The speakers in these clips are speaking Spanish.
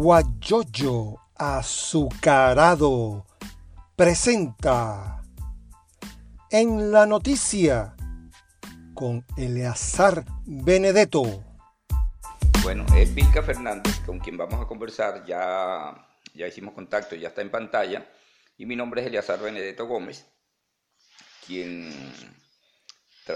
Guayoyo Azucarado presenta en la noticia con Eleazar Benedetto. Bueno, es Vilca Fernández con quien vamos a conversar. Ya, ya hicimos contacto, ya está en pantalla. Y mi nombre es Eleazar Benedetto Gómez, quien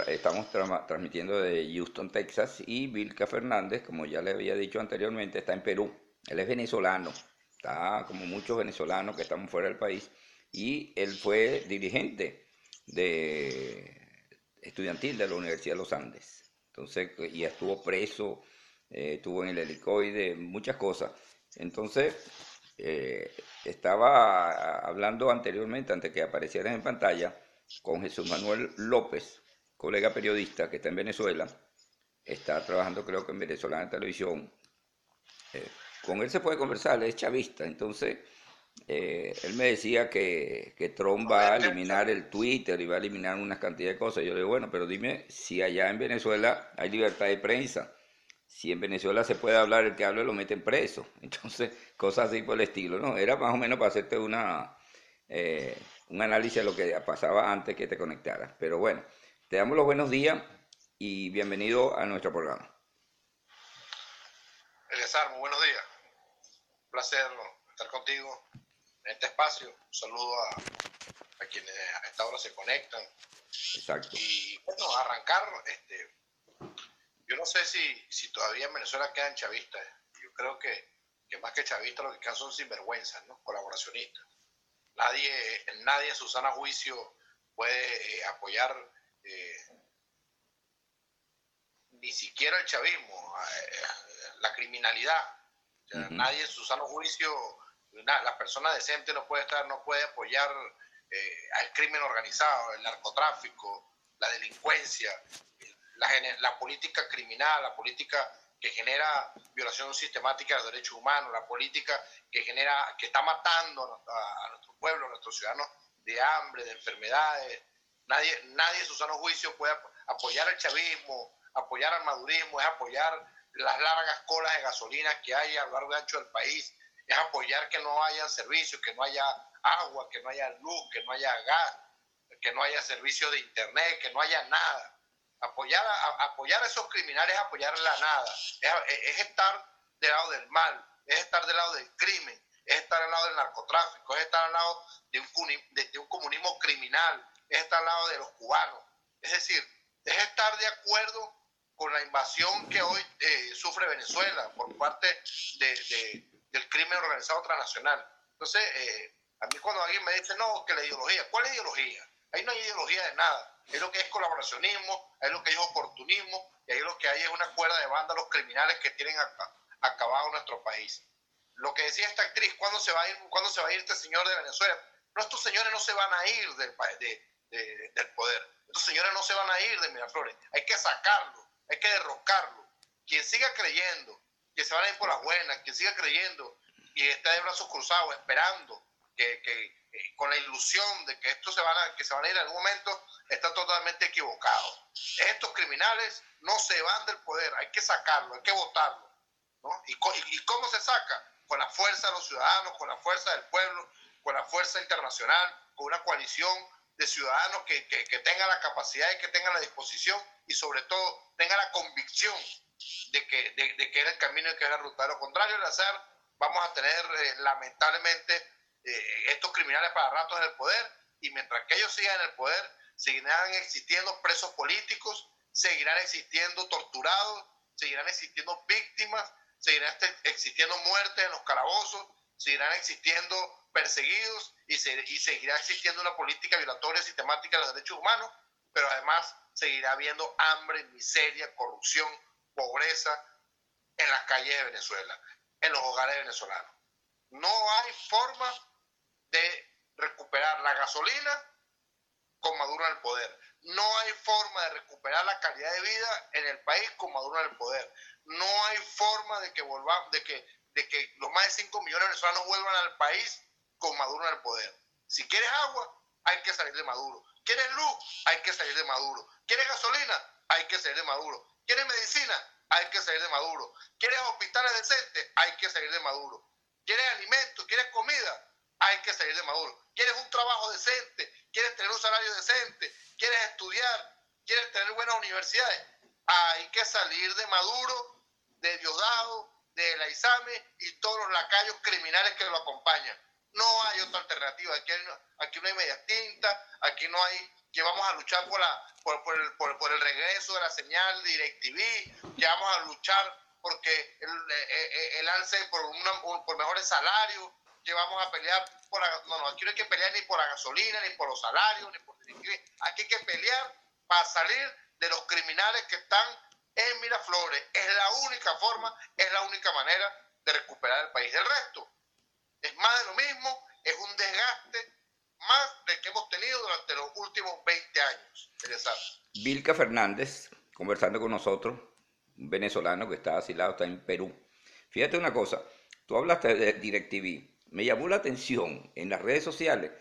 estamos transmitiendo de Houston, Texas. Y Vilca Fernández, como ya le había dicho anteriormente, está en Perú. Él es venezolano, está como muchos venezolanos que estamos fuera del país. Y él fue dirigente de estudiantil de la Universidad de los Andes. Entonces, y estuvo preso, eh, estuvo en el helicoide, muchas cosas. Entonces, eh, estaba hablando anteriormente, antes que aparecieran en pantalla, con Jesús Manuel López, colega periodista que está en Venezuela, está trabajando creo que en Venezuela en Televisión. Eh, con él se puede conversar, es chavista, entonces eh, él me decía que, que Trump va a eliminar el Twitter y va a eliminar una cantidad de cosas. Yo le digo, bueno, pero dime si allá en Venezuela hay libertad de prensa. Si en Venezuela se puede hablar, el que hable lo meten preso. Entonces, cosas así por el estilo, ¿no? Era más o menos para hacerte una, eh, un análisis de lo que pasaba antes que te conectaras. Pero bueno, te damos los buenos días y bienvenido a nuestro programa. Muy buenos días. Placer estar contigo en este espacio. Un saludo a, a, quienes a esta hora se conectan. Exacto. Y bueno, arrancar, este, yo no sé si, si todavía en Venezuela quedan chavistas. Yo creo que, que más que chavistas lo que quedan son sinvergüenzas, ¿no? colaboracionistas. Nadie, nadie en su sana juicio puede eh, apoyar eh, ni siquiera el chavismo, eh, la criminalidad. Nadie en su sano juicio la persona decente no puede estar, no puede apoyar eh, al crimen organizado, el narcotráfico, la delincuencia, la, la, política criminal, la política que genera violación sistemática de los derechos humanos, la política que genera, que está matando a, nuestro pueblo, a nuestros ciudadanos de hambre, de enfermedades. Nadie, nadie en su sano juicio puede apoyar el chavismo, apoyar al madurismo, es apoyar las largas colas de gasolina que hay a lo largo y ancho del país, es apoyar que no haya servicios, que no haya agua, que no haya luz, que no haya gas, que no haya servicio de internet, que no haya nada. Apoyar a, apoyar a esos criminales es apoyar la nada, es, estar del lado del mal, es estar del lado del crimen, es estar al lado del narcotráfico, es estar al lado de un, de, un comunismo criminal, es estar al lado de los cubanos. Es decir, es estar de acuerdo con la invasión que hoy eh, sufre Venezuela por parte de, del crimen organizado transnacional. Entonces, eh, a mí cuando alguien me dice, no, que la ideología, ¿cuál es ideología? Ahí no hay ideología de nada. Ahí lo que es colaboracionismo, ahí lo que es oportunismo, y ahí lo que hay es una cuerda de banda los criminales que tienen acabado nuestro país. Lo que decía esta actriz, ¿cuándo se va a ir, ¿cuándo se va a ir este señor de Venezuela? Nuestros señores no se van a ir del, de, del poder. Estos señores no se van a ir de Miraflores. Hay que sacarlo, hay que derrocarlo. Quien siga creyendo que se van a ir por las buenas, que siga creyendo y está de brazos cruzados esperando que, que eh, con la ilusión de que esto se van a, que se van a ir en algún momento, está totalmente equivocado. Estos criminales no se van del poder, hay que sacarlo, hay que votarlo. ¿no? ¿Y, ¿Y cómo se saca? Con la fuerza de los ciudadanos, con la fuerza del pueblo, con la fuerza internacional, con una coalición de ciudadanos que, que, que tengan la capacidad y que tengan la disposición y sobre todo tengan la convicción de que, de, que era el camino y que era la ruta. lo contrario, el hacer, vamos a tener eh, lamentablemente eh, estos criminales para ratos en el poder y mientras que ellos sigan en el poder, seguirán existiendo presos políticos, seguirán existiendo torturados, seguirán existiendo víctimas, seguirán existiendo muertes en los calabozos, seguirán existiendo perseguidos y, y seguirá existiendo una política violatoria sistemática de los derechos humanos, pero además seguirá habiendo hambre, miseria, corrupción, pobreza en las calles de Venezuela, en los hogares venezolanos. No hay forma de recuperar la gasolina con Maduro en el poder. No hay forma de recuperar la calidad de vida en el país con Maduro en el poder. No hay forma de que volvamos, de que, de que los más de 5 millones de venezolanos vuelvan al país con Maduro en el poder. Si quieres agua, hay que salir de Maduro. ¿Quieres luz? Hay que salir de Maduro. ¿Quieres gasolina? Hay que salir de Maduro. ¿Quieres medicina? Hay que salir de Maduro. ¿Quieres hospitales decentes? Hay que salir de Maduro. quieres alimento, quieres comida, hay que salir de Maduro. Quieres un trabajo decente, quieres tener un salario decente, quieres estudiar, quieres tener buenas universidades, hay que salir de Maduro, de Diosdado, de la ISAME y todos los lacayos criminales que lo acompañan. No hay otra alternativa. Aquí, aquí no hay media tinta, aquí no hay que vamos a luchar por, la, por, por, el, por, el, regreso de la señal de DirecTV, que vamos a luchar porque el, eh, eh, el por, una, por mejores salarios, que vamos a pelear por la, no, no, aquí no hay que pelear ni por la gasolina, ni por los salarios, ni por aquí hay que pelear para salir de los criminales que están en Miraflores. Es la única forma, es la única manera de recuperar el país. Del resto, es más de lo mismo, es un desgaste más del que hemos tenido durante los últimos 20 años. Vilca Fernández, conversando con nosotros, un venezolano que está asilado, está en Perú. Fíjate una cosa, tú hablaste de DirecTV. Me llamó la atención en las redes sociales,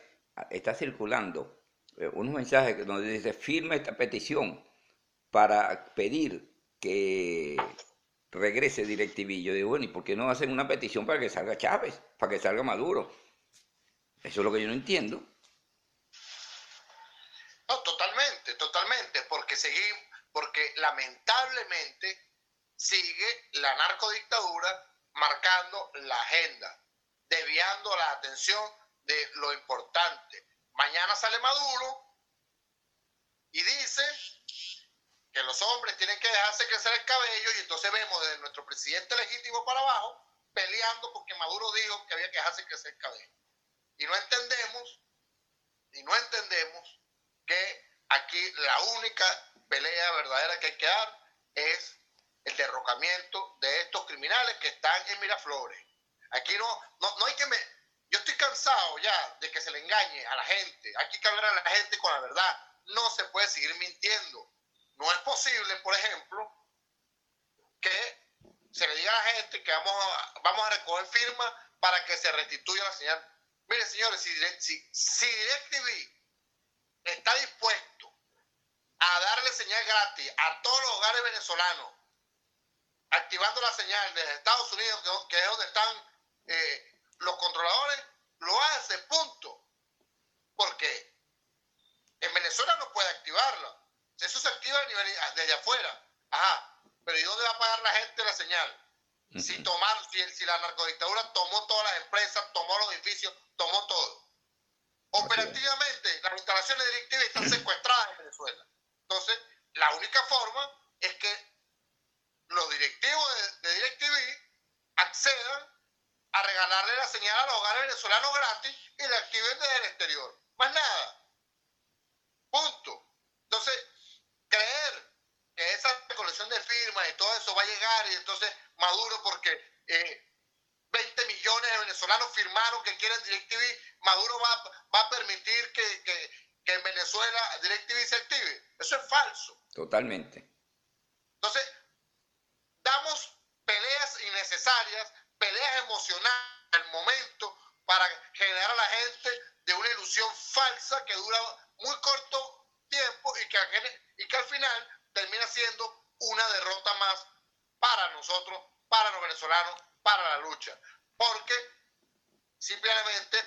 está circulando eh, unos mensajes donde dice firma esta petición para pedir que regrese DirecTV. Yo digo, bueno, ¿y por qué no hacen una petición para que salga Chávez, para que salga Maduro? Eso es lo que yo no entiendo. No, totalmente, totalmente, porque seguimos, porque lamentablemente sigue la narcodictadura marcando la agenda, desviando la atención de lo importante. Mañana sale Maduro y dice que los hombres tienen que dejarse crecer el cabello y entonces vemos desde nuestro presidente legítimo para abajo peleando porque Maduro dijo que había que dejarse crecer el cabello. Y no entendemos, y no entendemos que aquí la única pelea verdadera que hay que dar es el derrocamiento de estos criminales que están en Miraflores. Aquí no, no, no hay que... Me, yo estoy cansado ya de que se le engañe a la gente. Hay que hablar a la gente con la verdad. No se puede seguir mintiendo. No es posible, por ejemplo, que se le diga a la gente que vamos a, vamos a recoger firmas para que se restituya la señal. Miren, señores, si, si, DirecTV está dispuesto a darle señal gratis a todos los hogares venezolanos, activando la señal desde Estados Unidos, que, es donde están eh, los controladores, lo hace, punto. Porque en Venezuela no puede activarla. Eso se activa desde afuera. Ajá. Pero ¿y dónde va a pagar la gente la señal? Si, tomar, si, la narcodictadura tomó todas las empresas, tomó los edificios, tomó todo. Operativamente, las instalaciones de DirecTV están secuestradas en Venezuela. Entonces, la única forma es que los directivos de, de DirecTV accedan a regalarle la señal a los hogares venezolanos gratis y la activen desde el exterior. Más nada. Punto. Entonces, creer que esa colección de firmas y todo eso va a llegar y entonces Maduro, porque eh, 20 millones de venezolanos firmaron que quieren DirecTV, Maduro va, va a permitir que, que, que, en Venezuela DirecTV se active. Eso es falso. Totalmente. Entonces, damos peleas innecesarias, peleas emocionales al momento para generar a la gente de una ilusión falsa que dura muy corto tiempo y que, y que al final termina siendo una derrota más para nosotros, para los venezolanos, para la lucha. Porque simplemente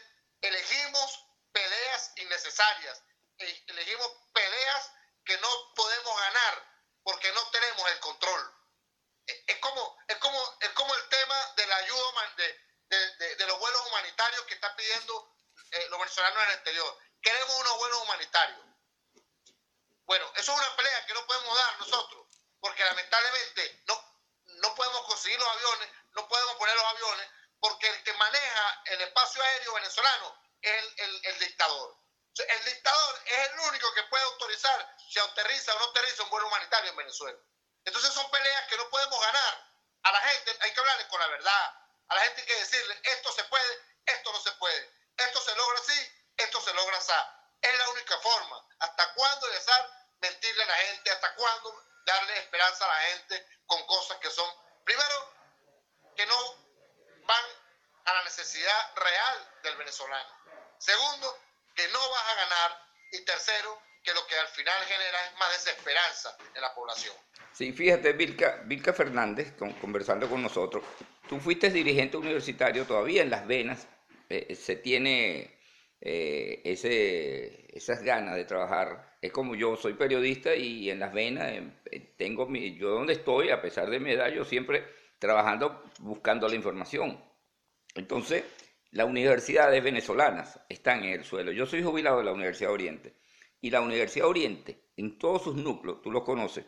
elegimos peleas innecesarias, e elegimos peleas que no podemos ganar porque no tenemos el control. E, es como, es como, es como el tema de la ayuda de, de, los vuelos humanitarios que están pidiendo eh, los venezolanos en el exterior. Queremos unos vuelos humanitarios bueno, eso es una pelea que no podemos dar nosotros, porque lamentablemente no, no podemos conseguir los aviones, no podemos poner los aviones, porque el que maneja el espacio aéreo venezolano es el, dictador. el dictador es el único que puede autorizar si aterriza o no aterriza un vuelo humanitario en Venezuela. Entonces son peleas que no podemos ganar. A la gente hay que hablarle con la verdad. A la gente hay que decirle, esto se puede, esto no se puede. Esto se logra así, esto se logra así. Es la única forma. ¿Hasta cuándo dejar mentirle a la gente? ¿Hasta cuándo darle esperanza a la gente con cosas que son, primero, que no van a la necesidad real del venezolano? Segundo, que no vas a ganar. Y tercero, que lo que al final genera es más desesperanza en la población. Sí, fíjate, Vilca, Fernández, conversando con nosotros, tú fuiste dirigente universitario todavía en Las Venas, eh, se tiene eh, ese, esas ganas de trabajar. Es como yo soy periodista y en Las Venas eh, tengo mi, yo donde estoy, a pesar de mi edad, yo siempre trabajando buscando la información. Entonces, las universidades venezolanas están en el suelo. Yo soy jubilado de la Universidad Oriente y la Universidad Oriente, en todos sus núcleos, tú los conoces,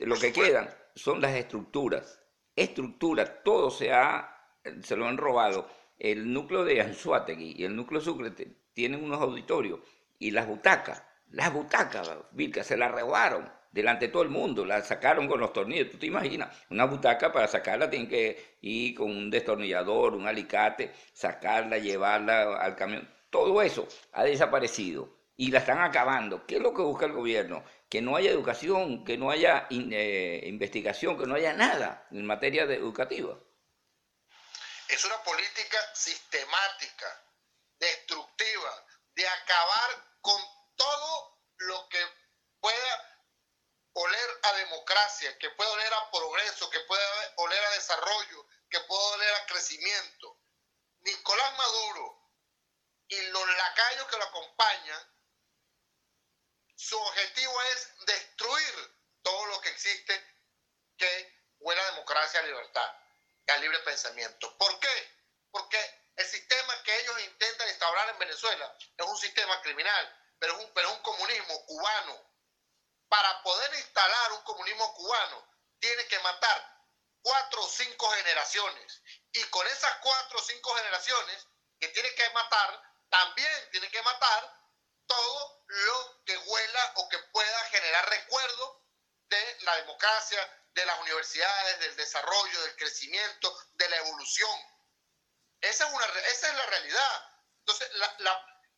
lo que quedan son las estructuras. Estructuras, todo se, ha, se lo han robado. El núcleo de Anzuategui y el núcleo Sucre tienen unos auditorios y las butacas, las butacas, Vilca, se las robaron delante de todo el mundo, la sacaron con los tornillos. ¿Tú te imaginas? Una butaca para sacarla tienen que ir con un destornillador, un alicate, sacarla, llevarla al camión. Todo eso ha desaparecido y la están acabando. ¿Qué es lo que busca el gobierno? Que no haya educación, que no haya eh, investigación, que no haya nada en materia de educativa. Es una política sistemática, destructiva, de acabar con todo lo que pueda oler a democracia, que puede oler a progreso, que puede oler a desarrollo, que puede oler a crecimiento. Nicolás Maduro y los lacayos que lo acompañan, su objetivo es destruir todo lo que existe que huele a democracia, a libertad, a libre pensamiento. ¿Por qué? Porque el sistema que ellos intentan instaurar en Venezuela es un sistema criminal, pero es un, pero es un comunismo cubano para poder instalar un comunismo cubano, tiene que matar cuatro o cinco generaciones. Y con esas cuatro o cinco generaciones que tiene que matar, también tiene que matar todo lo que huela o que pueda generar recuerdo de la democracia, de las universidades, del desarrollo, del crecimiento, de la evolución. Esa es, una, esa es la realidad. Entonces,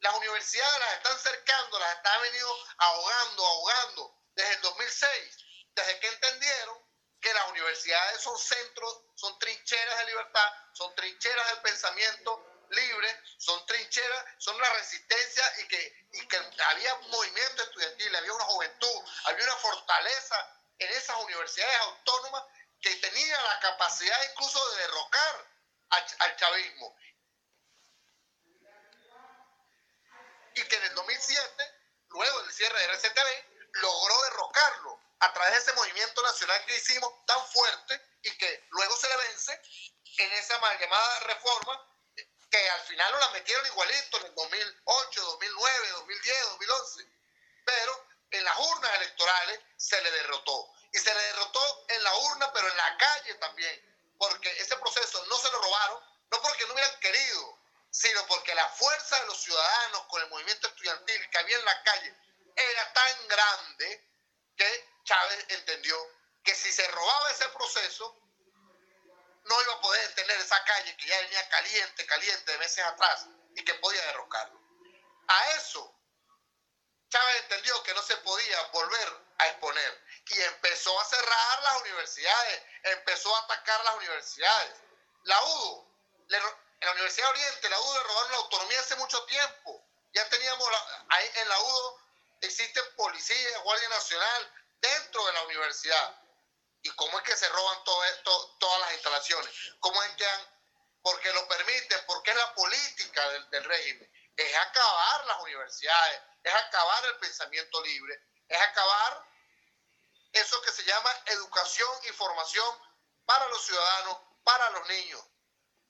las universidades las están cercando, las están venido ahogando, ahogando desde el 2006, desde que entendieron que las universidades son centros, son trincheras de libertad, son trincheras del pensamiento libre, son trincheras, son la resistencia y que, y que había movimiento estudiantil, había una juventud, había una fortaleza en esas universidades autónomas que tenía la capacidad incluso de derrocar al chavismo. Y que en el 2007, luego del cierre de RCTV, logró derrocarlo a través de ese movimiento nacional que hicimos tan fuerte y que luego se le vence en esa mal llamada reforma que al final no la metieron igualito en el 2008, 2009, 2010, 2011. Pero en las urnas electorales se le derrotó. Y se le derrotó en la urna, pero en la calle también. Porque ese proceso no se lo robaron, no porque no hubieran querido, sino porque la fuerza de los ciudadanos con el movimiento estudiantil que había en la calle era tan grande que Chávez entendió que si se robaba ese proceso, no iba a poder tener esa calle que ya venía caliente, caliente de meses atrás y que podía derrocarlo. A eso, Chávez entendió que no se podía volver a exponer y empezó a cerrar las universidades, empezó a atacar las universidades. La UDO, en la Universidad de Oriente, la UDO le robaron la autonomía hace mucho tiempo. Ya teníamos ahí en la UDO existe policía, Guardia Nacional dentro de la universidad. ¿Y cómo es que se roban todo esto, todas las instalaciones? ¿Cómo es que han, porque lo permiten, porque es la política del, del régimen? Es acabar las universidades, es acabar el pensamiento libre, es acabar eso que se llama educación y formación para los ciudadanos, para los niños.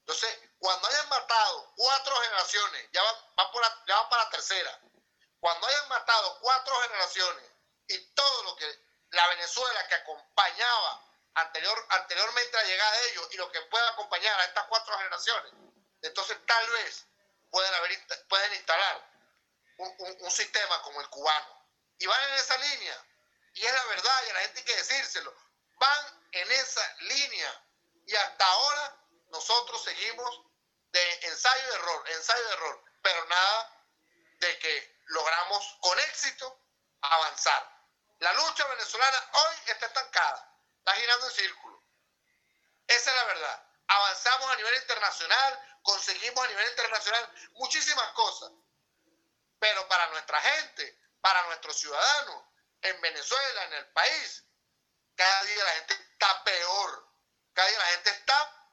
Entonces, cuando hayan matado cuatro generaciones, ya van, por ya van para la tercera, cuando hayan matado cuatro generaciones y todo lo que la Venezuela que acompañaba anterior, anteriormente a la llegada de ellos y lo que pueda acompañar a estas cuatro generaciones, entonces tal vez pueden, haber, pueden instalar un, sistema como el cubano. Y van en esa línea. Y es la verdad, y a la gente hay que decírselo. Van en esa línea. Y hasta ahora nosotros seguimos de ensayo de error, ensayo de error, pero nada de que logramos con éxito avanzar. La lucha venezolana hoy está estancada, está girando en círculo. Esa es la verdad. Avanzamos a nivel internacional, conseguimos a nivel internacional muchísimas cosas, pero para nuestra gente, para nuestros ciudadanos en Venezuela, en el país. Cada día la gente está peor. Cada día la gente está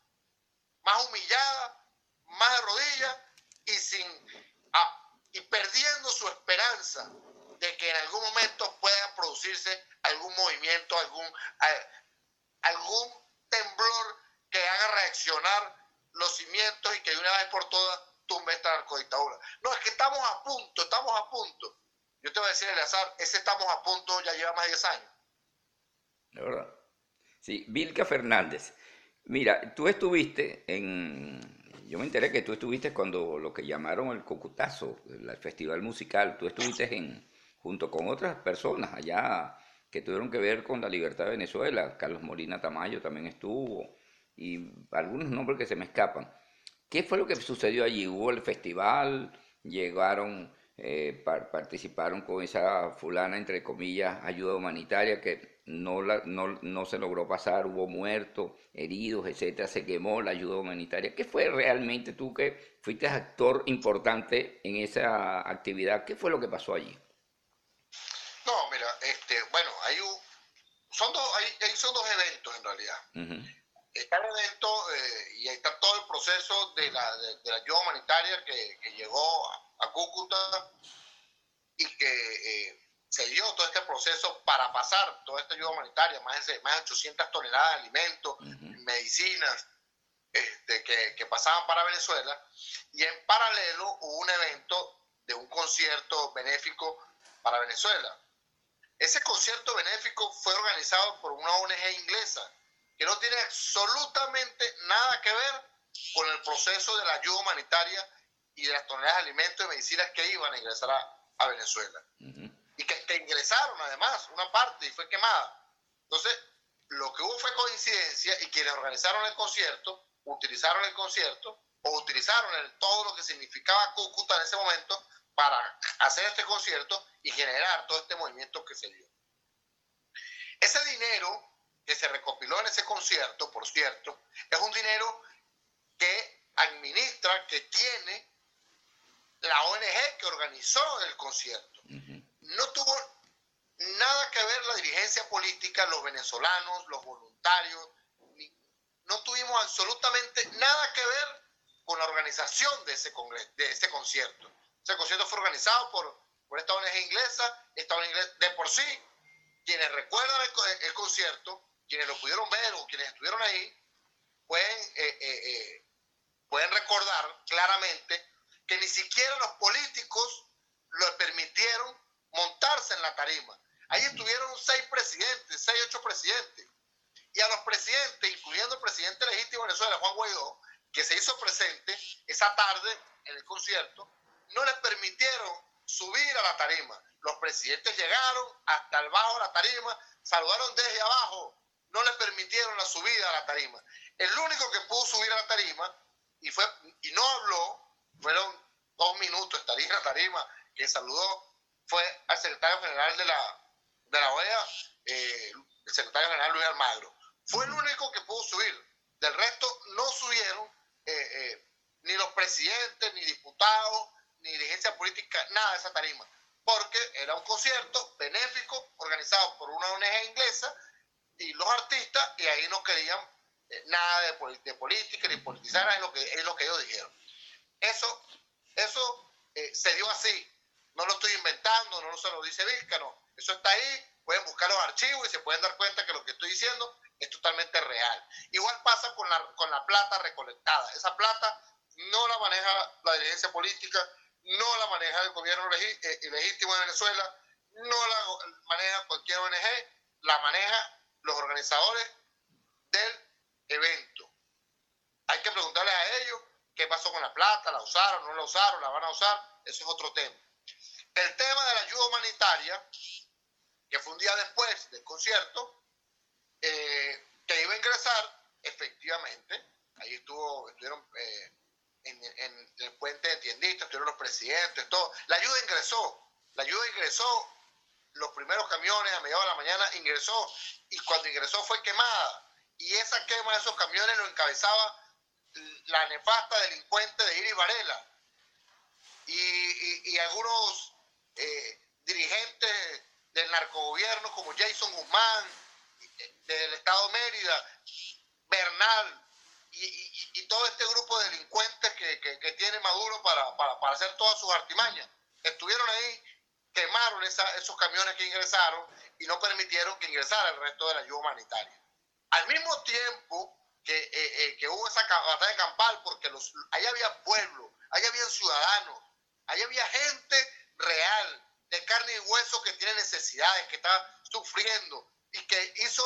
más humillada, más de rodillas y sin ah, y perdiendo su esperanza de que en algún momento pueda producirse algún movimiento, algún, algún temblor que haga reaccionar los cimientos y que de una vez por todas tumbe esta narcodictadura. No, es que estamos a punto, estamos a punto. Yo te voy a decir, Eleazar, ese estamos a punto ya lleva más de 10 años. De verdad. Sí, Vilca Fernández. Mira, tú estuviste en... Yo me enteré que tú estuviste cuando lo que llamaron el Cocutazo, el festival musical. Tú estuviste en, junto con otras personas allá que tuvieron que ver con la libertad de Venezuela. Carlos Molina Tamayo también estuvo y algunos nombres que se me escapan. ¿Qué fue lo que sucedió allí? ¿Hubo el festival? ¿Llegaron, eh, participaron con esa fulana, entre comillas, ayuda humanitaria que no, la, no, no, se logró pasar? ¿Hubo muertos, heridos, etcétera? ¿Se quemó la ayuda humanitaria? ¿Qué fue realmente tú que fuiste actor importante en esa actividad? ¿Qué fue lo que pasó allí? No, mira, este, bueno, hay un, son dos, hay, son dos eventos en realidad. Está el evento eh, y ahí está todo el proceso de la, de, la ayuda humanitaria que, que llegó a, Cúcuta y que eh, se dio todo este proceso para pasar toda esta ayuda humanitaria, más de, más de 800 toneladas de alimentos, medicinas, este, que, que, pasaban para Venezuela. Y en paralelo hubo un evento de un concierto benéfico para Venezuela. Ese concierto benéfico fue organizado por una ONG inglesa que no tiene absolutamente nada que ver con el proceso de la ayuda humanitaria y de las toneladas de alimentos y medicinas que iban a ingresar a, Venezuela. Y que, ingresaron además una parte y fue quemada. Entonces, lo que hubo fue coincidencia y quienes organizaron el concierto utilizaron el concierto o utilizaron el, todo lo que significaba Cúcuta en ese momento para hacer este concierto y generar todo este movimiento que se dio. Ese dinero que se recopiló en ese concierto, por cierto, es un dinero que administra, que tiene la ONG que organizó el concierto. No tuvo nada que ver la dirigencia política, los venezolanos, los voluntarios, no tuvimos absolutamente nada que ver con la organización de ese, de ese concierto. Ese concierto fue organizado por, por esta ONG inglesa, esta ONG inglesa de por sí, quienes recuerdan el, concierto, quienes lo pudieron ver o quienes estuvieron ahí, pueden, eh, eh, eh, pueden recordar claramente que ni siquiera los políticos lo permitieron montarse en la tarima. Ahí estuvieron seis presidentes, seis, ocho presidentes. Y a los presidentes, incluyendo el presidente legítimo de Venezuela, Juan Guaidó, que se hizo presente esa tarde en el concierto, no les permitieron subir a la tarima. Los presidentes llegaron hasta el bajo de la tarima, saludaron desde abajo, no les permitieron la subida a la tarima. El único que pudo subir a la tarima y, fue, y no habló, fueron dos minutos, estaría en la tarima, que saludó, fue al secretario general de la, de la OEA, eh, el secretario general Luis Almagro. Fue el único que pudo subir. Del resto no subieron eh, eh, ni los presidentes, ni diputados, ni dirigencia política, nada de esa tarima, porque era un concierto benéfico organizado por una ONG inglesa y los artistas, y ahí no querían eh, nada de, de, política ni politizar, es lo, que, es lo que ellos dijeron. Eso, eso eh, se dio así, no lo estoy inventando, no se lo dice Vizca, no, eso está ahí, pueden buscar los archivos y se pueden dar cuenta que lo que estoy diciendo es totalmente real. Igual pasa con la, con la plata recolectada, esa plata no la maneja la dirigencia política, no la maneja el gobierno eh, ilegítimo de Venezuela, no la maneja cualquier ONG, la maneja los organizadores del evento. Hay que preguntarle a ellos qué pasó con la plata, la usaron, no la usaron, la van a usar, eso es otro tema. El tema de la ayuda humanitaria, que fue un día después del concierto, eh, que iba a ingresar, efectivamente, ahí estuvo, estuvieron eh, en, el puente de tiendistas, estuvieron los presidentes, todo. La ayuda ingresó, la ayuda ingresó, los primeros camiones a mediados de la mañana ingresó y cuando ingresó fue quemada. Y esa quema de esos camiones lo encabezaba la nefasta delincuente de Iris Varela. Y, algunos eh, dirigentes del narcogobierno como Jason Guzmán, del Estado Mérida, Bernal y, todo este grupo de delincuentes que, tiene Maduro para, para, hacer todas sus artimañas. Estuvieron ahí, quemaron esos camiones que ingresaron y no permitieron que ingresara el resto de la ayuda humanitaria. Al mismo tiempo que, eh, eh, hubo esa batalla campal, porque los, ahí había pueblo, ahí había ciudadanos, ahí había gente real, de carne y hueso que tiene necesidades, que está sufriendo y que hizo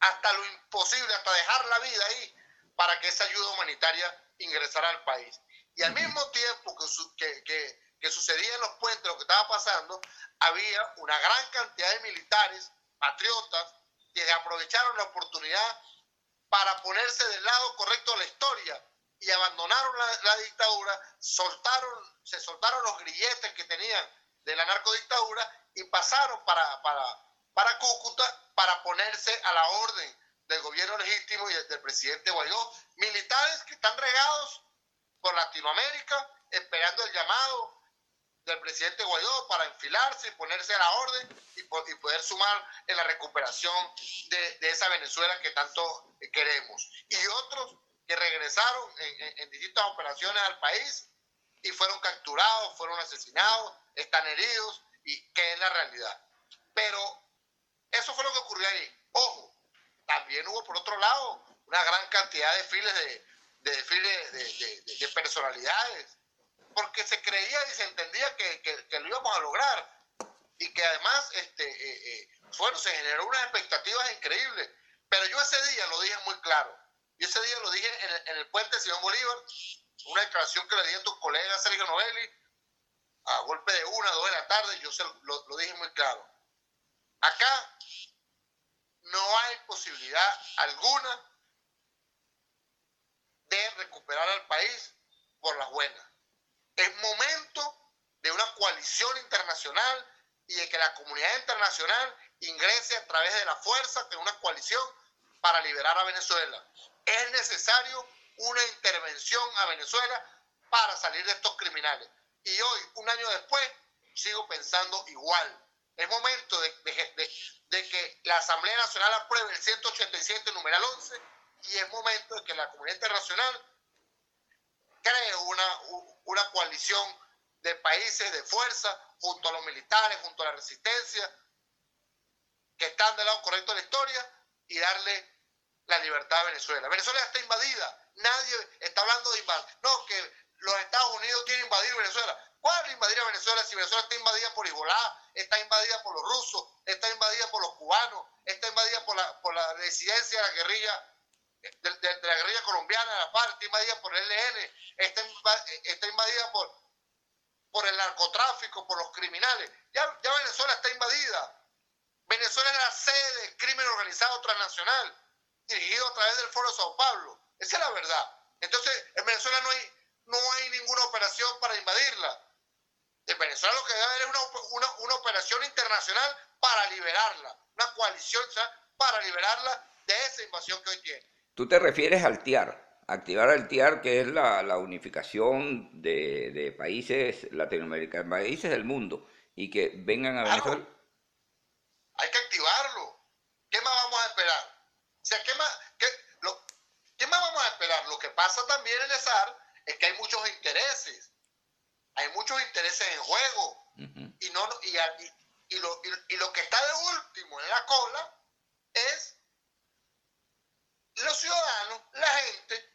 hasta lo imposible, hasta dejar la vida ahí para que esa ayuda humanitaria ingresara al país. Y al mismo tiempo que, sucedía en los puentes lo que estaba pasando, había una gran cantidad de militares, patriotas, que aprovecharon la oportunidad para ponerse del lado correcto de la historia y abandonaron la, dictadura, soltaron, se soltaron los grilletes que tenían de la narcodictadura y pasaron para, para, para Cúcuta para ponerse a la orden del gobierno legítimo y del presidente Guaidó. Militares que están regados por Latinoamérica esperando el llamado del presidente Guaidó para enfilarse y ponerse a la orden y, poder sumar en la recuperación de, esa Venezuela que tanto queremos. Y otros que regresaron en, distintas operaciones al país y fueron capturados, fueron asesinados, están heridos, y que es la realidad. Pero eso fue lo que ocurrió ahí. Ojo, también hubo por otro lado una gran cantidad de desfiles de, de desfiles de, personalidades, porque se creía y se entendía que, que, lo íbamos a lograr y que además este, eh, eh, bueno, se generó unas expectativas increíbles. Pero yo ese día lo dije muy claro. Y ese día lo dije en el, en el puente Simón Bolívar, una declaración que le di a tu colega Sergio Novelli, a golpe de una, dos de la tarde, yo se lo, lo dije muy claro. Acá no hay posibilidad alguna de recuperar al país por las buenas. Es momento de una coalición internacional y de que la comunidad internacional ingrese a través de la fuerza de una coalición para liberar a Venezuela. Es necesario una intervención a Venezuela para salir de estos criminales. Y hoy, un año después, sigo pensando igual. Es momento de, que la Asamblea Nacional apruebe el 187 numeral 11 y es momento de que la comunidad internacional cree una, una coalición de países de fuerza junto a los militares, junto a la resistencia, que están del lado correcto de la historia y darle la libertad a Venezuela. Venezuela está invadida, nadie está hablando de invadir. No, que los Estados Unidos quieren invadir Venezuela. ¿Cuál invadir a Venezuela si Venezuela está invadida por Hezbollah, está invadida por los rusos, está invadida por los cubanos, está invadida por la, por la residencia de la guerrilla de, la guerrilla colombiana, la FARC, está invadida por el ELN, está, invadida por, por el narcotráfico, por los criminales. Ya, Venezuela está invadida. Venezuela es la sede del crimen organizado transnacional dirigido a través del Foro Sao Paulo. Esa es la verdad. Entonces, en Venezuela no hay, no hay ninguna operación para invadirla. En Venezuela lo que debe haber es una, una, operación internacional para liberarla, una coalición para liberarla de esa invasión que hoy tiene. Tú te refieres al TIAR, activar el TIAR, que es la, la unificación de, de, países latinoamericanos, países del mundo, y que vengan a Venezuela. Hay que activarlo. ¿Qué más vamos a esperar? O sea, ¿qué más, qué, lo, ¿qué más vamos a esperar? Lo que pasa también en el SAR es que hay muchos intereses. Hay muchos intereses en juego. y, no, y, y, lo, y, lo que está de último en la cola es los ciudadanos, la gente,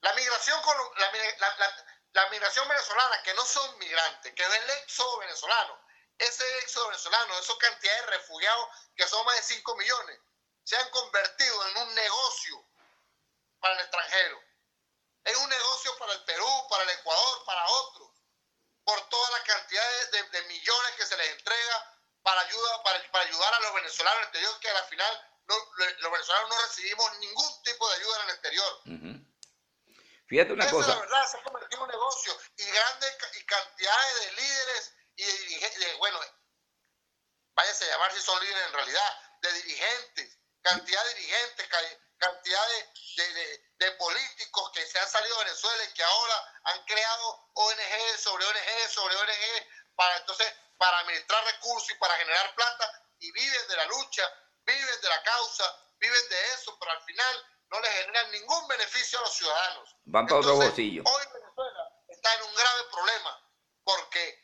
la migración, la, la, la, migración venezolana, que no son migrantes, que es el éxodo venezolano. Ese éxodo venezolano, esa cantidad de refugiados que son más de 5 millones, se han convertido en un negocio para el extranjero. Es un negocio para el Perú, para el Ecuador, para otros, por toda la cantidad de, millones que se les entrega para, ayuda, para, ayudar a los venezolanos en el exterior, que al final los venezolanos no recibimos ningún tipo de ayuda en el exterior. Fíjate una cosa. Es la verdad, se ha convertido en un negocio y grandes y cantidades de líderes y de dirigentes, bueno, váyase a llamar si son líderes en realidad, de dirigentes cantidad de dirigentes, cantidad de, de, políticos que se han salido de Venezuela y que ahora han creado ONG sobre ONG sobre ONG para entonces para administrar recursos y para generar plata y viven de la lucha, viven de la causa, viven de eso, pero al final no le generan ningún beneficio a los ciudadanos. Van para otro bolsillo. Hoy Venezuela está en un grave problema porque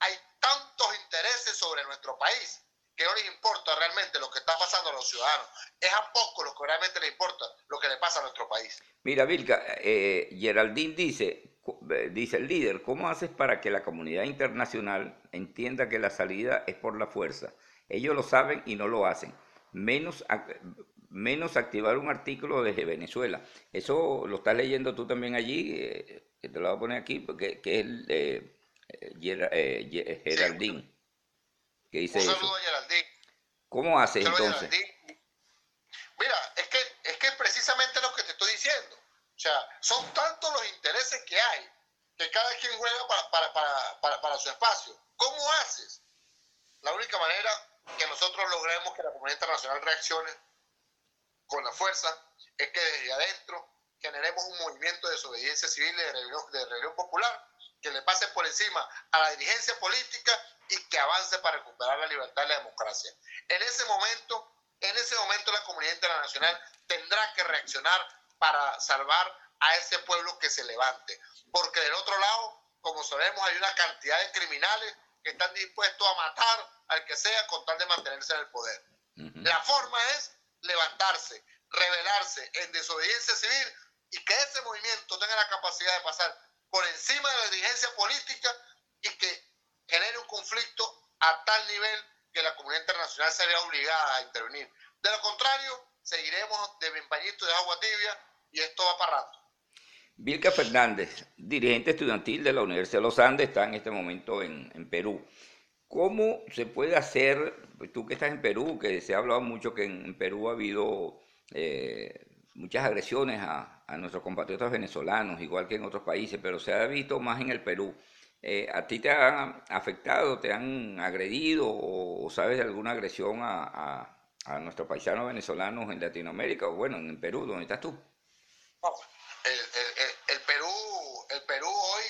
hay tantos intereses sobre nuestro país que no les importa realmente lo que está pasando a los ciudadanos. Es a poco lo que realmente les importa lo que le pasa a nuestro país. Mira, Vilca, eh, Geraldine dice, eh, dice el líder, ¿cómo haces para que la comunidad internacional entienda que la salida es por la fuerza? Ellos lo saben y no lo hacen. Menos, menos activar un artículo desde Venezuela. Eso lo estás leyendo tú también allí, eh, te lo voy a poner aquí, porque que es eh, eh, Geraldine. Que dice un saludo a Geraldine. ¿Cómo hace entonces? Mira, es que, es que precisamente lo que te estoy diciendo. O sea, son tantos los intereses que hay que cada quien juega para, para, para, para su espacio. ¿Cómo haces? La única manera que nosotros logremos que la comunidad internacional reaccione con la fuerza es que desde adentro generemos un movimiento de desobediencia civil de rebelión, de rebelión popular que le pase por encima a la dirigencia política y que avance para recuperar la libertad y la democracia. En ese momento, en ese momento la comunidad internacional tendrá que reaccionar para salvar a ese pueblo que se levante. Porque del otro lado, como sabemos, hay una cantidad de criminales que están dispuestos a matar al que sea con tal de mantenerse en el poder. La forma es levantarse, rebelarse en desobediencia civil y que ese movimiento tenga la capacidad de pasar por encima de la dirigencia política y que genere un conflicto a tal nivel que la comunidad internacional se vea obligada a intervenir. De lo contrario, seguiremos de bien de agua tibia y esto va para rato. Vilca Fernández, dirigente estudiantil de la Universidad de los Andes, está en este momento en, en Perú. ¿Cómo se puede hacer, pues tú que estás en Perú, que se ha hablado mucho que en Perú ha habido eh, muchas agresiones a, nuestros compatriotas venezolanos, igual que en otros países, pero se ha visto más en el Perú. Eh, ¿A ti te han afectado, te han agredido o, sabes de alguna agresión a, nuestros paisanos venezolanos en Latinoamérica o bueno, en Perú, ¿dónde estás tú? el, Perú, el Perú hoy,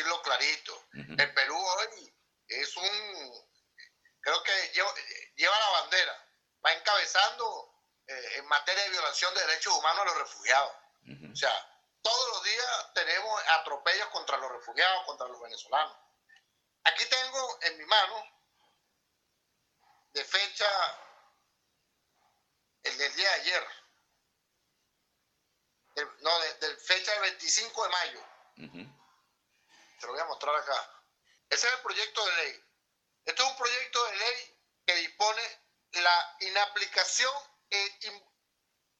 decirlo clarito, el Perú hoy es un, creo que lleva, la bandera, va encabezando eh, en materia de violación de derechos humanos a los refugiados. O sea, todos los días tenemos atropellos contra los refugiados, contra los venezolanos. Aquí tengo en mi mano, de fecha, el del día de ayer, no, de, fecha del 25 de mayo. Te lo voy a mostrar acá. Ese es el proyecto de ley. Este es un proyecto de ley que dispone la inaplicación e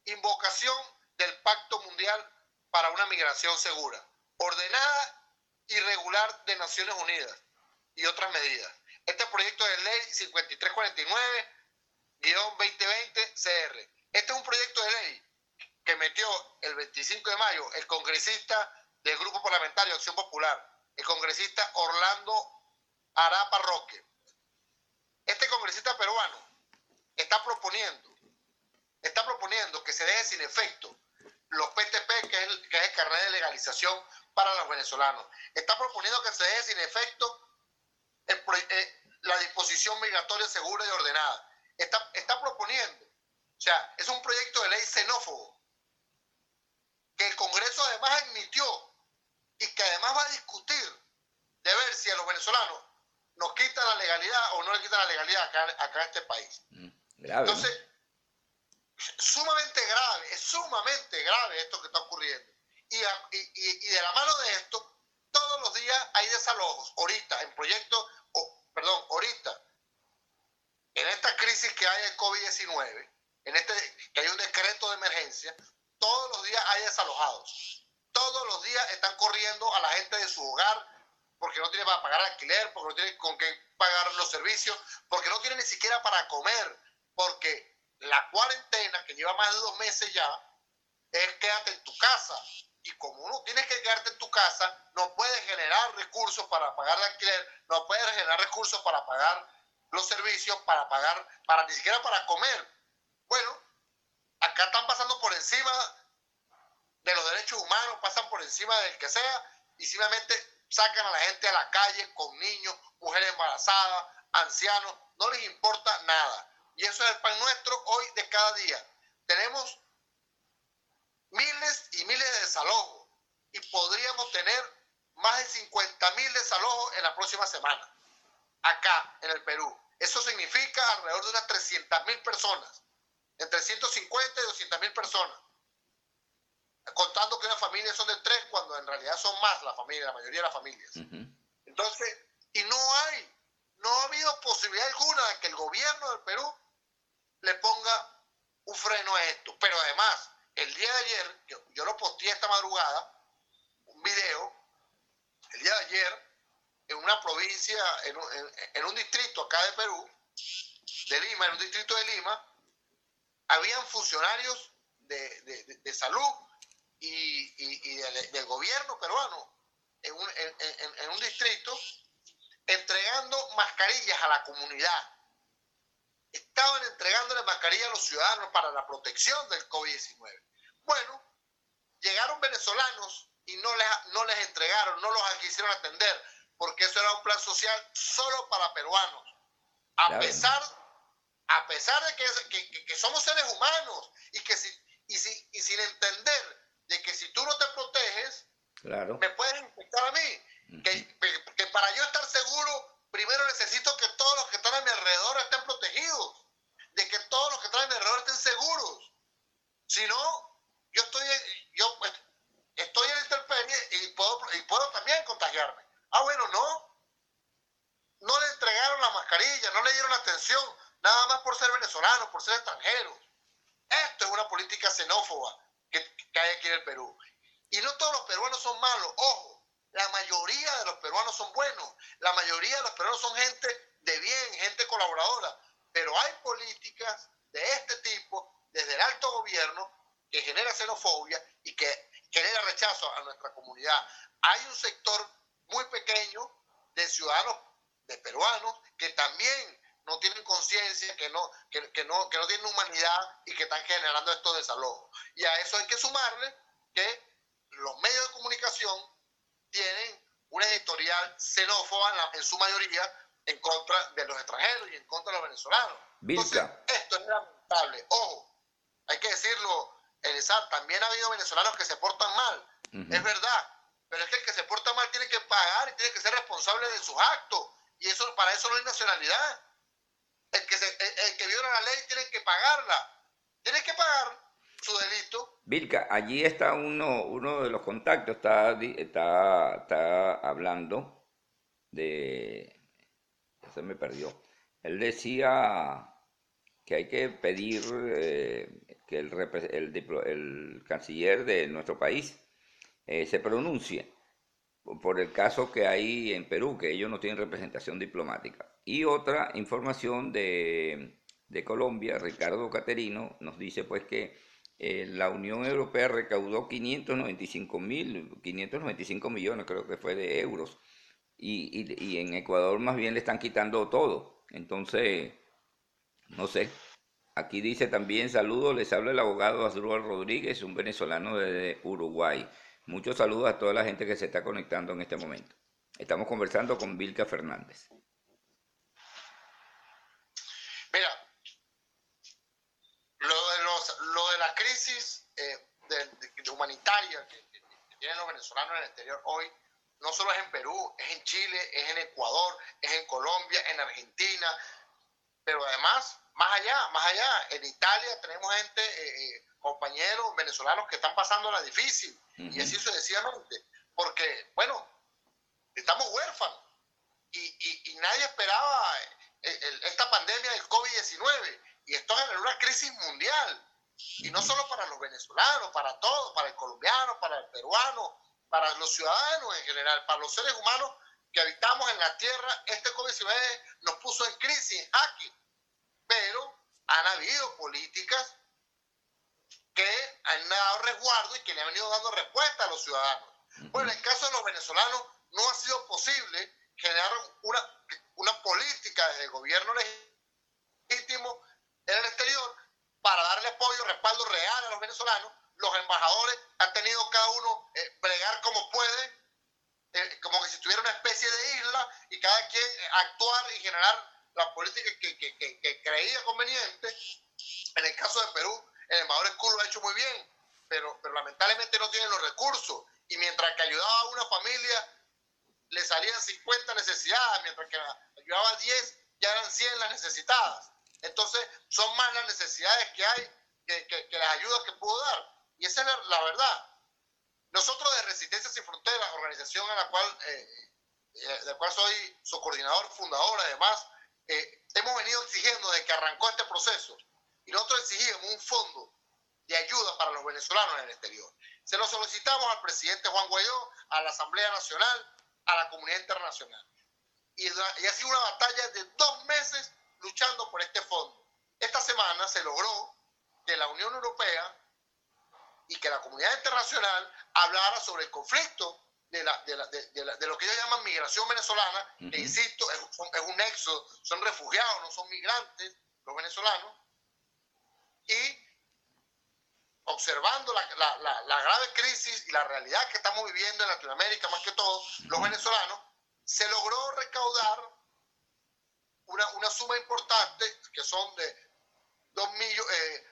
invocación del Pacto Mundial para una migración segura, ordenada y regular de Naciones Unidas y otras medidas. Este proyecto de ley 5349-2020-CR. Este es un proyecto de ley que metió el 25 de mayo el congresista del Grupo Parlamentario Acción Popular, el congresista Orlando Arapa Roque. Este congresista peruano está proponiendo, está proponiendo que se deje sin efecto los PTP, que es el, que es carnet de legalización para los venezolanos. Está proponiendo que se deje sin efecto eh, la disposición migratoria segura y ordenada. Está, está proponiendo, o sea, es un proyecto de ley xenófobo, que el Congreso además admitió y que además va a discutir de ver si a los venezolanos nos quitan la legalidad o no le quitan la legalidad acá, en este país. Mm, Entonces, sumamente grave, es sumamente grave esto que está ocurriendo. Y, y, de la mano de esto, todos los días hay desalojos. Ahorita, en proyectos, perdón, ahorita, en esta crisis que hay de COVID-19, en este, que hay un decreto de emergencia, todos los días hay desalojados todos los días están corriendo a la gente de su hogar porque no tiene para pagar alquiler, porque no tiene con qué pagar los servicios, porque no tiene ni siquiera para comer, porque la cuarentena que lleva más de dos meses ya es quédate en tu casa. Y como uno tiene que quedarte en tu casa, no puedes generar recursos para pagar el alquiler, no puedes generar recursos para pagar los servicios, para pagar, para ni siquiera para comer. Bueno, acá están pasando por encima de los derechos humanos, pasan por encima del que sea y simplemente sacan a la gente a la calle con niños, mujeres embarazadas, ancianos, no les importa nada. Y eso es el pan nuestro hoy de cada día. Tenemos miles y miles de desalojos y podríamos tener más de 50 mil desalojos en la próxima semana, acá en el Perú. Eso significa alrededor de unas 300 mil personas, entre 150 y 200 mil personas. Contando que una familia son de tres, cuando en realidad son más la familia, la mayoría de las familias. Entonces, y no hay, no ha habido posibilidad alguna de que el gobierno del Perú le ponga un freno a esto. Pero además, el día de ayer, yo, yo lo posteé esta madrugada, un video, el día de ayer, en una provincia, en un, distrito acá de Perú, de Lima, en un distrito de Lima, habían funcionarios de, salud y, del, gobierno peruano en un, en un distrito entregando mascarillas a la comunidad. Estaban entregándole mascarillas a los ciudadanos para la protección del COVID-19. Bueno, llegaron venezolanos y no les, no les entregaron, no los quisieron atender, porque eso era un plan social solo para peruanos. A pesar a pesar de que, que, somos seres humanos y que si, y, si, y sin entender de que si tú no te proteges, claro. me puedes infectar a mí. que, que, para yo estar seguro, primero necesito que todos los que están a mi alrededor estén protegidos, de que todos los que están a mi alrededor estén seguros. Si no, yo estoy, yo estoy en intemperie y puedo, y puedo también contagiarme. Ah, bueno, no. No le entregaron la mascarilla, no le dieron atención, nada más por ser venezolanos, por ser extranjeros. Esto es una política xenófoba que, que hay aquí en el Perú. Y no todos los peruanos son malos, ojo, la mayoría de los peruanos son buenos, la mayoría de los peruanos son gente de bien, gente colaboradora, pero hay políticas de este tipo desde el alto gobierno que genera xenofobia y que genera rechazo a nuestra comunidad. Hay un sector muy pequeño de ciudadanos, de peruanos, que también no tienen conciencia, que no, que, no, que no tienen humanidad y que están generando estos desalojos. Y a eso hay que sumarle que los medios de comunicación tienen una editorial xenófoba en, su mayoría en contra de los extranjeros y en contra de los venezolanos. Entonces, esto es lamentable. Ojo, hay que decirlo, Elizar, también ha habido venezolanos que se portan mal, es verdad, pero es que el que se porta mal tiene que pagar y tiene que ser responsable de sus actos. Y eso para eso no hay nacionalidad. El que, que viola la ley tiene que pagarla. Tiene que pagar su delito. Vilca, allí está uno, uno de los contactos, está, está, está hablando de... Se me perdió. Él decía que hay que pedir eh, que el, el, el, canciller de nuestro país eh, se pronuncie por el caso que hay en Perú, que ellos no tienen representación diplomática. Y otra información de, Colombia, Ricardo Caterino, nos dice pues que eh, la Unión Europea recaudó 595 mil, 595 millones creo que fue de euros, y, y, en Ecuador más bien le están quitando todo. Entonces, no sé. Aquí dice también, saludos, les habla el abogado Asdrúbal Rodríguez, un venezolano de Uruguay. Muchos saludos a toda la gente que se está conectando en este momento. Estamos conversando con Vilca Fernández. Mira, lo de, los, lo de la crisis eh, humanitaria que, tienen los venezolanos en el exterior hoy, no solo es en Perú, es en Chile, es en Ecuador, es en Colombia, en Argentina, pero además, más allá, más allá, en Italia tenemos gente, eh, eh, compañeros venezolanos que están pasando la difícil y así sucesivamente. Porque, bueno, estamos huérfanos y, y, nadie esperaba esta pandemia del COVID-19 y esto generó una crisis mundial. Y no solo para los venezolanos, para todos, para el colombiano, para el peruano, para los ciudadanos en general, para los seres humanos que habitamos en la tierra, este COVID-19 nos puso en crisis, en jaque. Pero han habido políticas que han dado resguardo y que le han venido dando respuesta a los ciudadanos. Bueno, en el caso de los venezolanos no ha sido posible generar una, una política desde el gobierno legítimo en el exterior para darle apoyo, respaldo real a los venezolanos. Los embajadores han tenido cada uno eh, bregar como puede eh, como que si tuviera una especie de isla y cada quien actuar y generar la política que, que, que, creía conveniente. En el caso de Perú, el embajador Escudo lo ha hecho muy bien, pero, pero lamentablemente no tiene los recursos. Y mientras que ayudaba a una familia, le salían 50 necesidades, mientras que ayudaba a 10, ya eran 100 las necesitadas. Entonces, son más las necesidades que hay que, que, las ayudas que pudo dar. Y esa es la, verdad. Nosotros de Resistencia Sin Fronteras, organización en la cual, eh, eh, de cual soy su coordinador, fundador, además, eh, hemos venido exigiendo desde que arrancó este proceso, y nosotros exigimos un fondo de ayuda para los venezolanos en el exterior. Se lo solicitamos al presidente Juan Guaidó, a la Asamblea Nacional, a la comunidad internacional. Y, y ha sido una batalla de dos meses luchando por este fondo. Esta semana se logró que la Unión Europea y que la comunidad internacional hablara sobre el conflicto de, la, de, la, de, lo que ellos llaman migración venezolana, que insisto, es, es, un nexo, son refugiados, no son migrantes los venezolanos, y observando la, la, grave crisis y la realidad que estamos viviendo en Latinoamérica, más que todo, los venezolanos, se logró recaudar una, una suma importante, que son de 2.790 eh,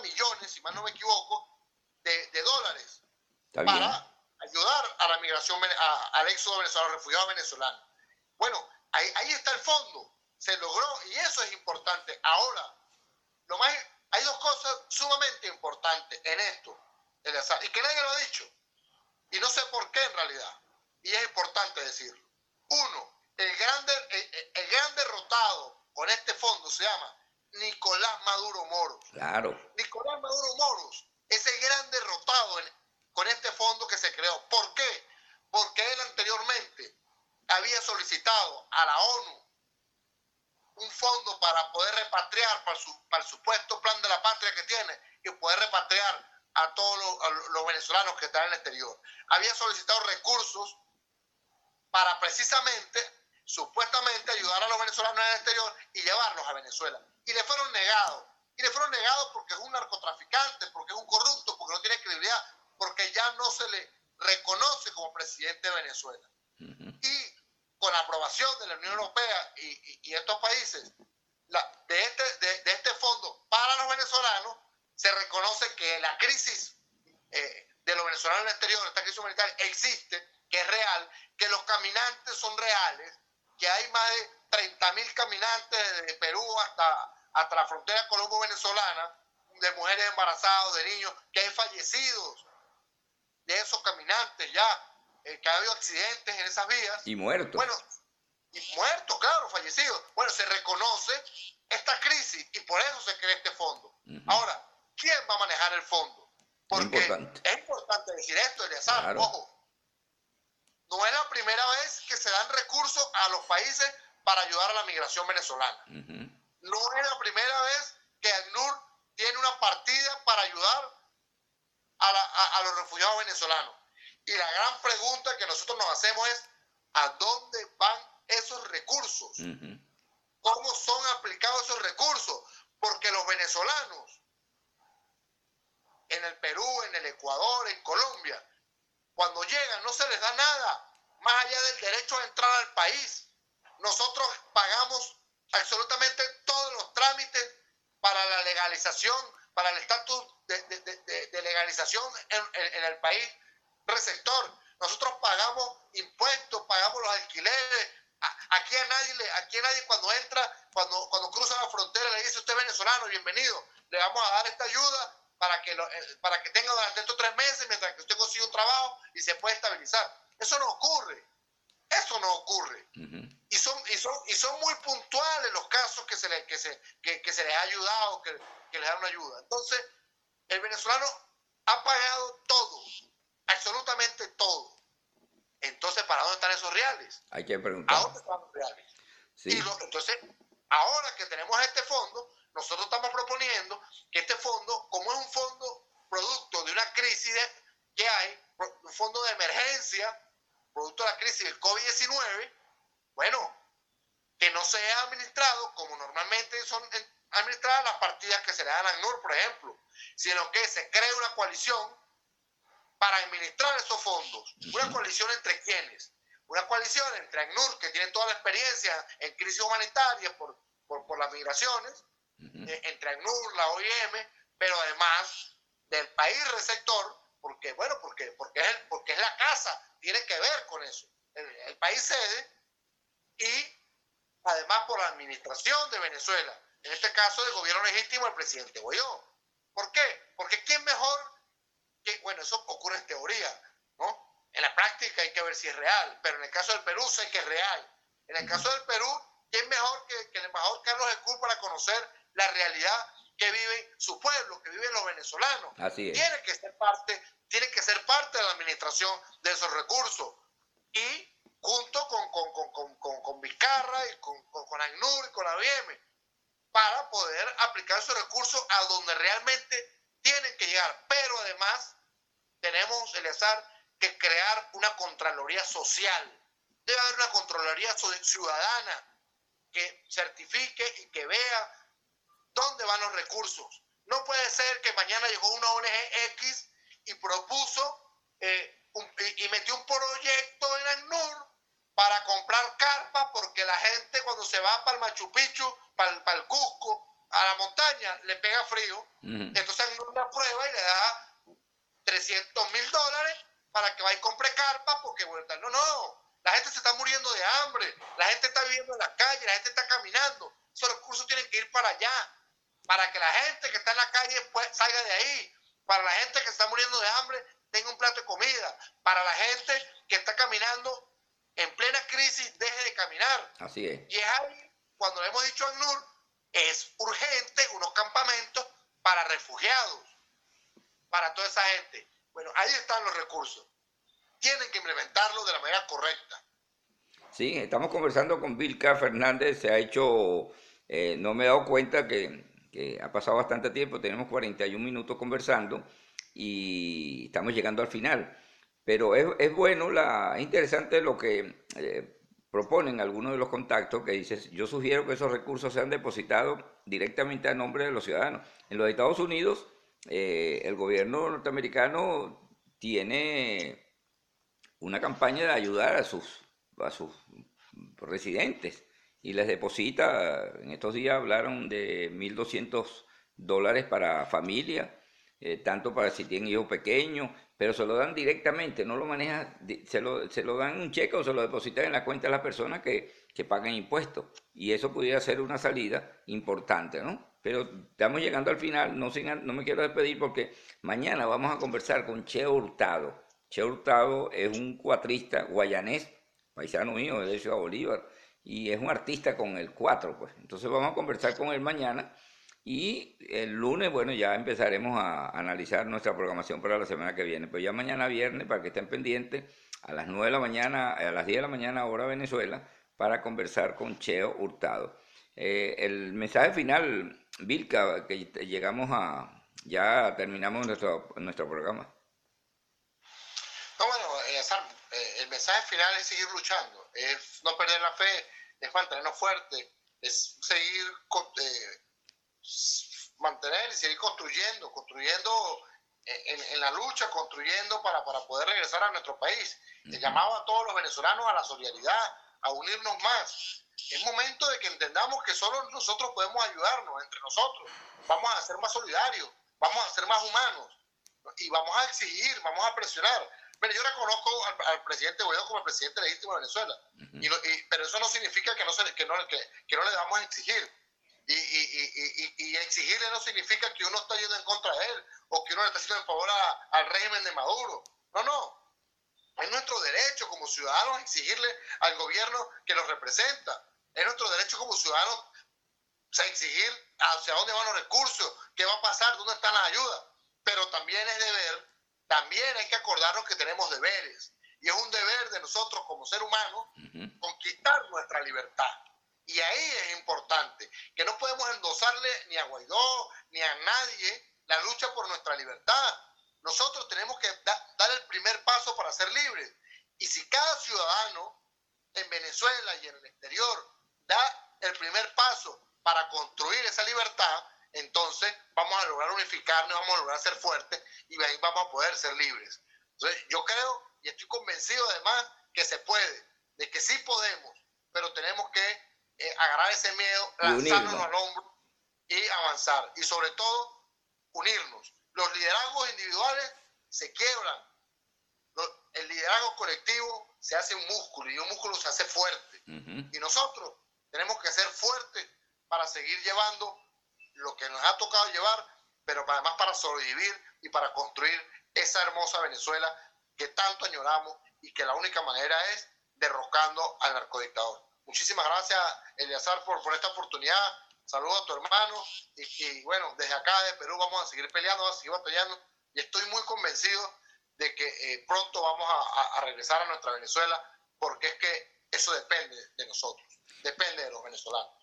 millones, si mal no me equivoco, de, de dólares para ayudar a la migración, al éxodo venezolano, refugiados venezolanos. Bueno, ahí, ahí está el fondo, se logró y eso es importante. Ahora, lo más, hay dos cosas sumamente importantes en esto, y que nadie lo ha dicho, y no sé por qué en realidad, y es importante decirlo. Uno, el gran, el, el gran derrotado con este fondo se llama Nicolás Maduro Moros. Claro. Nicolás Maduro Moros es el gran derrotado en, con este fondo que se creó. ¿Por qué? Porque él anteriormente había solicitado a la ONU un fondo para poder repatriar, para, su, para el supuesto plan de la patria que tiene, y poder repatriar a todos los, venezolanos que están en el exterior. Había solicitado recursos para precisamente, supuestamente, ayudar a los venezolanos en el exterior y llevarlos a Venezuela. Y le fueron negados. Y le fueron negados porque es un narcotraficante, porque es un corrupto, porque no tiene credibilidad, porque ya no se le reconoce como presidente de Venezuela. Y con la aprobación de la Unión Europea y, estos países de, este, de, este fondo para los venezolanos, se reconoce que la crisis eh, de los venezolanos en el exterior, esta crisis humanitaria, existe, que es real, que los caminantes son reales, que hay más de 30 mil caminantes desde Perú hasta, hasta la frontera colombo-venezolana, de mujeres embarazadas, de niños, que hay fallecidos de esos caminantes ya, eh, que ha habido accidentes en esas vías. Y muertos. Bueno, y muertos, claro, fallecidos. Bueno, se reconoce esta crisis y por eso se crea este fondo. Ahora, ¿quién va a manejar el fondo? Porque es importante, decir esto, Eleazar, ojo. No es la primera vez se dan recursos a los países para ayudar a la migración venezolana. No es la primera vez que ACNUR tiene una partida para ayudar a, los refugiados venezolanos. Y la gran pregunta que nosotros nos hacemos es, ¿a dónde van esos recursos? ¿Cómo son aplicados esos recursos? Porque los venezolanos en el Perú, en el Ecuador, en Colombia, cuando llegan no se les da nada, más allá del derecho a entrar al país. Nosotros pagamos absolutamente todos los trámites para la legalización, para el estatus de, legalización en, el país receptor. Nosotros pagamos impuestos, pagamos los alquileres. Aquí a nadie, aquí a nadie cuando entra, cuando, cuando cruza la frontera le dice usted venezolano, bienvenido, le vamos a dar esta ayuda para que, lo, eh, para que tenga durante estos tres meses mientras que usted consigue un trabajo y se puede estabilizar. Eso no ocurre. Eso no ocurre. y, son, y, son, y son muy puntuales los casos que se, les, que se, que, se les ha ayudado, que, que les dan una ayuda. Entonces, el venezolano ha pagado todo, absolutamente todo. Entonces, ¿para dónde están esos reales? Hay que preguntar. ¿A dónde están los reales? Sí. entonces, ahora que tenemos este fondo, nosotros estamos proponiendo que este fondo, como es un fondo producto de una crisis que hay, un fondo de emergencia, producto de la crisis del COVID-19, bueno, que no sea administrado como normalmente son administradas las partidas que se le dan a ACNUR, por ejemplo, sino que se cree una coalición para administrar esos fondos. Una coalición entre quienes? Una coalición entre ACNUR, que tiene toda la experiencia en crisis humanitarias por, por, las migraciones, eh, entre ACNUR, la OIM, pero además del país receptor, porque, bueno, porque, porque, es, porque es la casa, tiene que ver con eso. El, país sede y además por la administración de Venezuela, en este caso del gobierno legítimo del presidente Guaidó. ¿Por qué? Porque ¿quién mejor que, bueno, eso ocurre en teoría, ¿no? En la práctica hay que ver si es real, pero en el caso del Perú sé que es real. En el caso del Perú, ¿quién mejor que, el embajador Carlos Escur para conocer la realidad que vive su pueblo, que viven los venezolanos? Así Tiene que ser parte, tiene que ser parte de la administración de esos recursos. Y junto con, con, con, Vizcarra y con, con, ACNUR y con la BM, para poder aplicar esos recursos a donde realmente tienen que llegar. Pero además tenemos, Eleazar, que crear una Contraloría Social. Debe haber una Contraloría Ciudadana que certifique y que vea dónde van los recursos. No puede ser que mañana llegó una ONG X y propuso eh, y, metió un proyecto en ACNUR para comprar carpas porque la gente cuando se va para el Machu Picchu, para el, Cusco, a la montaña, le pega frío. Entonces ACNUR la prueba y le da 300 mil dólares para que vaya y compre carpas porque, bueno, no, no, la gente se está muriendo de hambre, la gente está viviendo en la calle, la gente está caminando. Esos recursos tienen que ir para allá, para que la gente que está en la calle pues, salga de ahí, para la gente que está muriendo de hambre tenga un plato de comida, para la gente que está caminando en plena crisis deje de caminar. Así es. Y es ahí, cuando le hemos dicho a NUR, es urgente unos campamentos para refugiados, para toda esa gente. Bueno, ahí están los recursos. Tienen que implementarlo de la manera correcta. Sí, estamos conversando con Vilca Fernández, se ha hecho, eh, no me he dado cuenta que, ha pasado bastante tiempo, tenemos 41 minutos conversando y estamos llegando al final. Pero es, bueno, la, es interesante lo que eh, proponen algunos de los contactos que dices, yo sugiero que esos recursos sean depositados directamente a nombre de los ciudadanos. En los Estados Unidos eh, el gobierno norteamericano tiene una campaña de ayudar a sus, a sus residentes y les deposita, en estos días hablaron de 1.200 dólares para familia, eh, tanto para si tienen hijos pequeños, pero se lo dan directamente, no lo maneja, se lo, se lo dan un cheque o se lo depositan en la cuenta de las personas que, que pagan impuestos. Y eso pudiera ser una salida importante, ¿no? Pero estamos llegando al final, no, no me quiero despedir porque mañana vamos a conversar con Cheo Hurtado. Cheo Hurtado es un cuatrista guayanés, paisano mío de Ciudad Bolívar, y es un artista con el cuatro, pues. Entonces vamos a conversar con él mañana y el lunes, bueno, ya empezaremos a analizar nuestra programación para la semana que viene. Pues ya mañana viernes, para que estén pendientes, a las 9 de la mañana, a las 10 de la mañana, hora Venezuela, para conversar con Cheo Hurtado. Eh, el mensaje final, Vilca, que llegamos a, ya terminamos nuestro, nuestro programa. No, bueno, eh, eh, el mensaje final es seguir luchando, es no perder la fe, es mantenernos fuertes, es seguir, mantener y seguir construyendo, construyendo en, la lucha, construyendo para, para, poder regresar a nuestro país. Le llamaba a todos los venezolanos a la solidaridad, a unirnos más, es momento de que entendamos que solo nosotros podemos ayudarnos entre nosotros. Vamos a ser más solidarios, vamos a ser más humanos y vamos a exigir, vamos a presionar. Pero yo reconozco al, presidente Guaidó como el presidente legítimo de Venezuela, pero eso no significa que no, se, que no, que, no le damos a exigir. Y, y, y, exigirle no significa que uno está yendo en contra de él o que uno le está haciendo en favor al régimen de Maduro. No, no. Es nuestro derecho como ciudadanos exigirle al gobierno que nos representa. Es nuestro derecho como ciudadanos exigir hacia dónde van los recursos, qué va a pasar, dónde están las ayudas. Pero también es deber, también hay que acordarnos que tenemos deberes. Y es un deber de nosotros como ser humanos conquistar nuestra libertad. Y ahí es importante, que no podemos endosarle ni a Guaidó ni a nadie la lucha por nuestra libertad. Nosotros tenemos que dar el primer paso para ser libres. Y si cada ciudadano en Venezuela y en el exterior da el primer paso para construir esa libertad, entonces vamos a lograr unificarnos, vamos a lograr ser fuertes y ahí vamos a poder ser libres. Entonces, yo creo y estoy convencido además que se puede, de que sí podemos, pero tenemos que eh, agarrar ese miedo, lanzarnos al hombro y avanzar. Y sobre todo, unirnos. Los liderazgos individuales se quiebran. El liderazgo colectivo se hace un músculo y un músculo se hace fuerte. Y nosotros tenemos que ser fuertes para seguir llevando lo que nos ha tocado llevar, pero además para sobrevivir y para construir esa hermosa Venezuela que tanto añoramos y que la única manera es derrocando al narcodictador. Muchísimas gracias, Eliazar, por, por esta oportunidad. Saludos a tu hermano y, bueno, desde acá de Perú vamos a seguir peleando, vamos a seguir batallando y estoy muy convencido de que eh, pronto vamos a, a regresar a nuestra Venezuela porque es que eso depende de nosotros, depende de los venezolanos.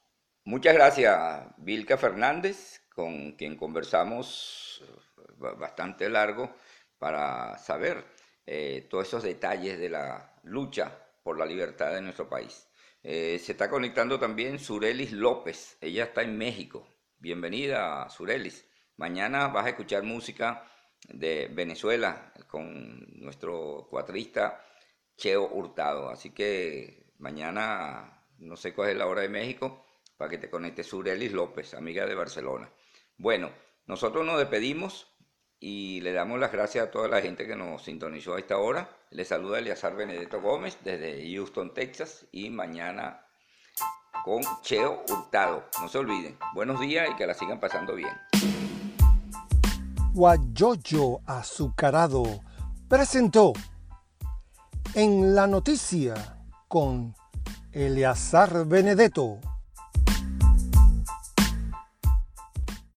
Muchas gracias, Vilca Fernández, con quien conversamos eh, bastante largo para saber eh, todos esos detalles de la lucha por la libertad de nuestro país. Eh, se está conectando también Surelis López, ella está en México. Bienvenida, Surelis. Mañana vas a escuchar música de Venezuela con nuestro cuatrista Cheo Hurtado. Así que mañana, no sé cuál es la hora de México, para que te conectes Surelis López, amiga de Barcelona. Bueno, nosotros nos despedimos y le damos las gracias a toda la gente que nos sintonizó a esta hora. Le saluda Eliazar Benedetto Gómez desde Houston, Texas y mañana con Cheo Hurtado. No se olviden. Buenos días y que la sigan pasando bien. Guayoyo Azucarado presentó en la noticia con Eleazar Benedetto.